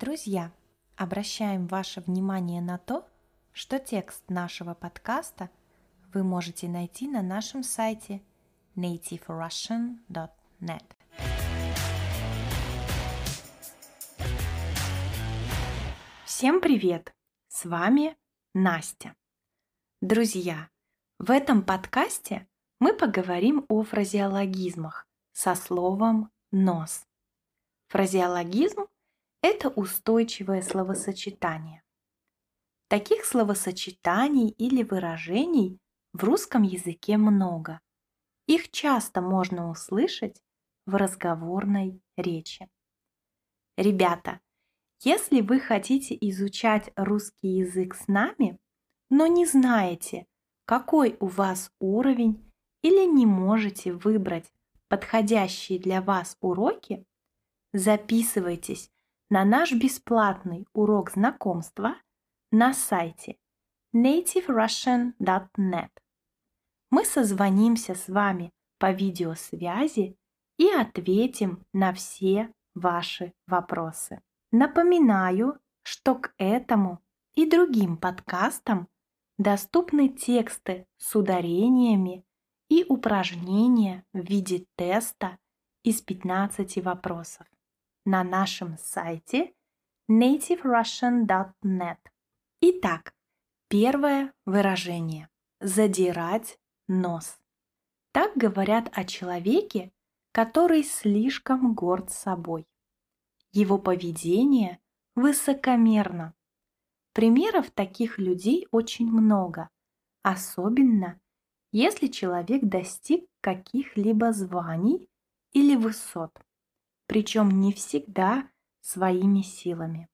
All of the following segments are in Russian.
Друзья, обращаем ваше внимание на то, что текст нашего подкаста вы можете найти на нашем сайте nativerussian.net. Всем привет! С вами Настя. Друзья, в этом подкасте мы поговорим о фразеологизмах со словом «нос». Фразеологизм – это устойчивое словосочетание. Таких словосочетаний или выражений в русском языке много. Их часто можно услышать в разговорной речи. Ребята, если вы хотите изучать русский язык с нами, но не знаете, какой у вас уровень или не можете выбрать подходящие для вас уроки, записывайтесь на наш бесплатный урок знакомства на сайте nativerussian.net. Мы созвонимся с вами по видеосвязи и ответим на все ваши вопросы. Напоминаю, что к этому и другим подкастам доступны тексты с ударениями и упражнения в виде теста из 15 вопросов на нашем сайте nativerussian.net. Итак, первое выражение – задирать нос. Так говорят о человеке, который слишком горд собой. Его поведение высокомерно. Примеров таких людей очень много, особенно если человек достиг каких-либо званий или высот, причем не всегда своими силами.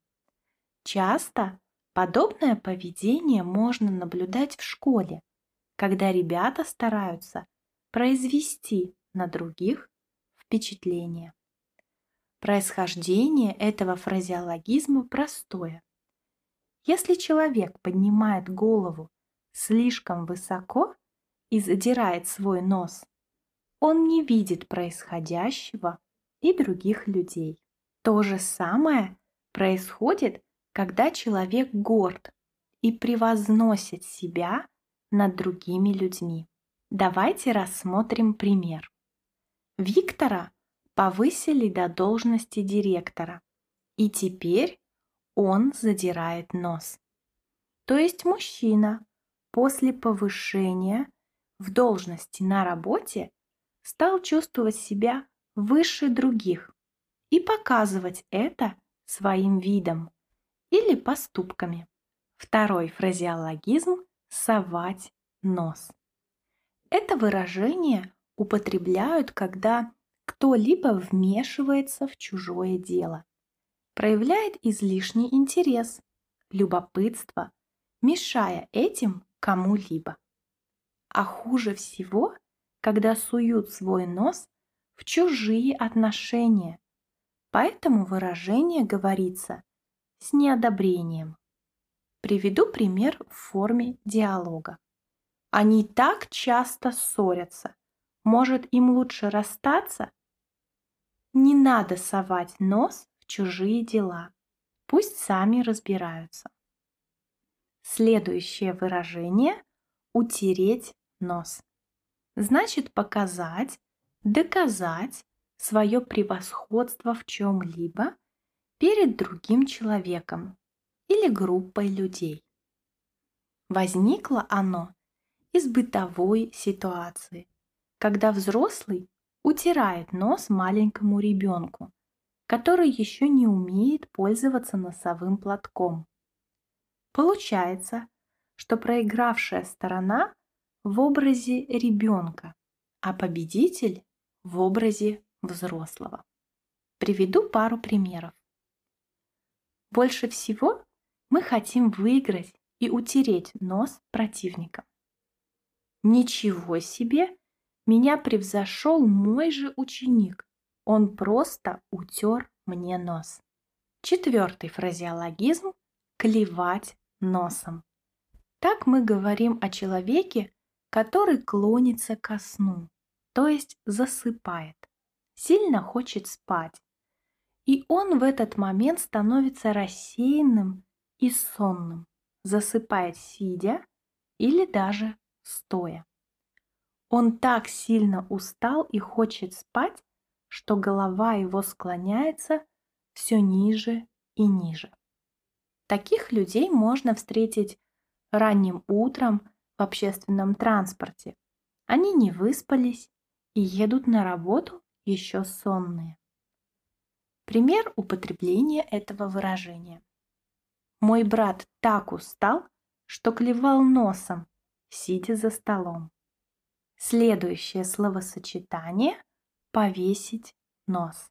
Часто подобное поведение можно наблюдать в школе, когда ребята стараются произвести на других впечатление. Происхождение этого фразеологизма простое. Если человек поднимает голову слишком высоко и задирает свой нос, он не видит происходящего и других людей. То же самое происходит, когда человек горд и превозносит себя над другими людьми. Давайте рассмотрим пример. Виктора повысили до должности директора, и теперь он задирает нос. То есть мужчина после повышения в должности на работе стал чувствовать себя выше других и показывать это своим видом или поступками. Второй фразеологизм – совать нос. Это выражение употребляют, когда кто-либо вмешивается в чужое дело, проявляет излишний интерес, любопытство, мешая этим кому-либо. А хуже всего, когда суют свой нос в чужие отношения. Поэтому выражение говорится с неодобрением. Приведу пример в форме диалога. Они так часто ссорятся. Может, им лучше расстаться? Не надо совать нос в чужие дела. Пусть сами разбираются. Следующее выражение – утереть нос. Значит показать, доказать свое превосходство в чем-либо перед другим человеком или группой людей. Возникло оно из бытовой ситуации, когда взрослый утирает нос маленькому ребенку, который еще не умеет пользоваться носовым платком. Получается, что проигравшая сторона в образе ребенка, а победитель в образе взрослого. Приведу пару примеров. Больше всего мы хотим выиграть и утереть нос противника. Ничего себе! Меня превзошел мой же ученик. Он просто утер мне нос. Четвертый фразеологизм – клевать носом. Так мы говорим о человеке, который клонится ко сну то есть засыпает, сильно хочет спать И он в этот момент становится рассеянным и сонным, засыпает сидя или даже стоя. Он так сильно устал и хочет спать, что голова его склоняется все ниже и ниже. Таких людей можно встретить ранним утром в общественном транспорте. Они не выспались и едут на работу еще сонные. Пример употребления этого выражения. Мой брат так устал, что клевал носом, сидя за столом. Следующее словосочетание – повесить нос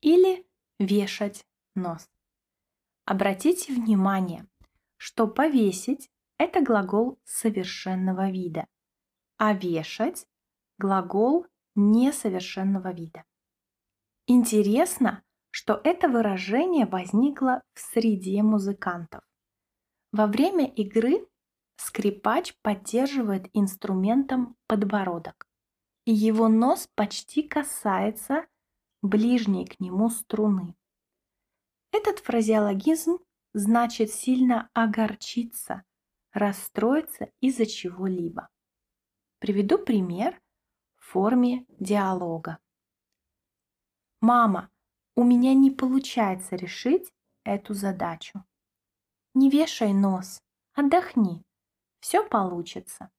или вешать нос. Обратите внимание, что повесить – это глагол совершенного вида, а вешать – глагол несовершенного вида. Интересно, что это выражение возникло в среде музыкантов. Во время игры скрипач поддерживает инструментом подбородок, и его нос почти касается ближней к нему струны. Этот фразеологизм значит сильно огорчиться, расстроиться из-за чего-либо. Приведу пример форме диалога. «Мама, у меня не получается решить эту задачу». «Не вешай нос, отдохни, все получится».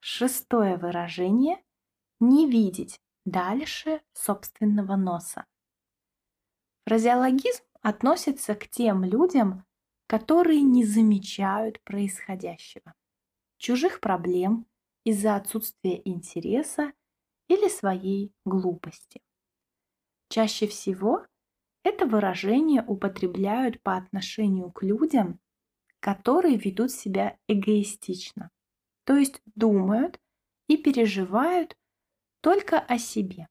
Шестое выражение – не видеть дальше собственного носа. Фразеологизм относится к тем людям, которые не замечают происходящего, чужих проблем из-за отсутствия интереса или своей глупости. Чаще всего это выражение употребляют по отношению к людям, которые ведут себя эгоистично, то есть думают и переживают только о себе.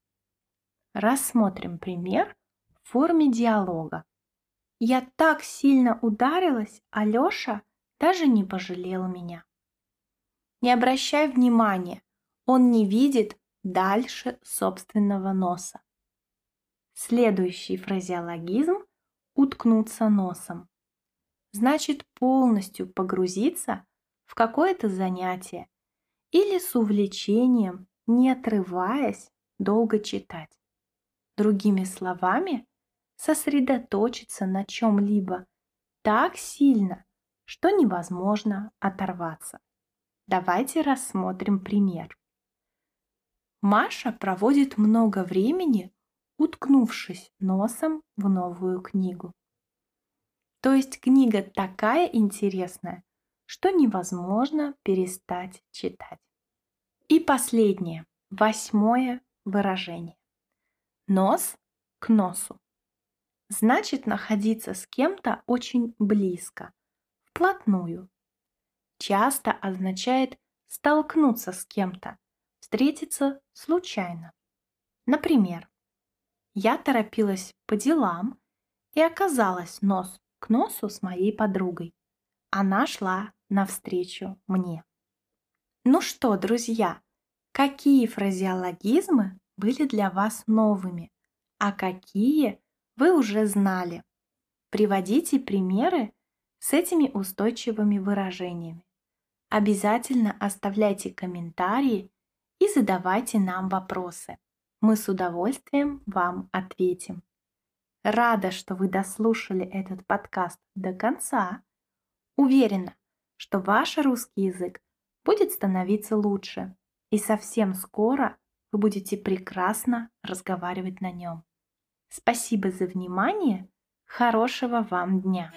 Рассмотрим пример в форме диалога. Я так сильно ударилась, а Лёша даже не пожалел меня. Не обращай внимания, он не видит дальше собственного носа. Следующий фразеологизм – уткнуться носом. Значит полностью погрузиться в какое-то занятие или с увлечением, не отрываясь, долго читать. Другими словами, сосредоточиться на чем-либо так сильно, что невозможно оторваться. Давайте рассмотрим пример. Маша проводит много времени, уткнувшись носом в новую книгу. То есть книга такая интересная, что невозможно перестать читать. И последнее, восьмое выражение. Нос к носу значит находиться с кем-то очень близко, вплотную. Часто означает столкнуться с кем-то, встретиться случайно. Например, я торопилась по делам и оказалась нос к носу с моей подругой. Она шла навстречу мне. Ну что, друзья, какие фразеологизмы были для вас новыми, а какие вы уже знали. Приводите примеры с этими устойчивыми выражениями. Обязательно оставляйте комментарии и задавайте нам вопросы. Мы с удовольствием вам ответим. Рада, что вы дослушали этот подкаст до конца. Уверена, что ваш русский язык будет становиться лучше, и совсем скоро вы будете прекрасно разговаривать на нем. Спасибо за внимание. Хорошего вам дня!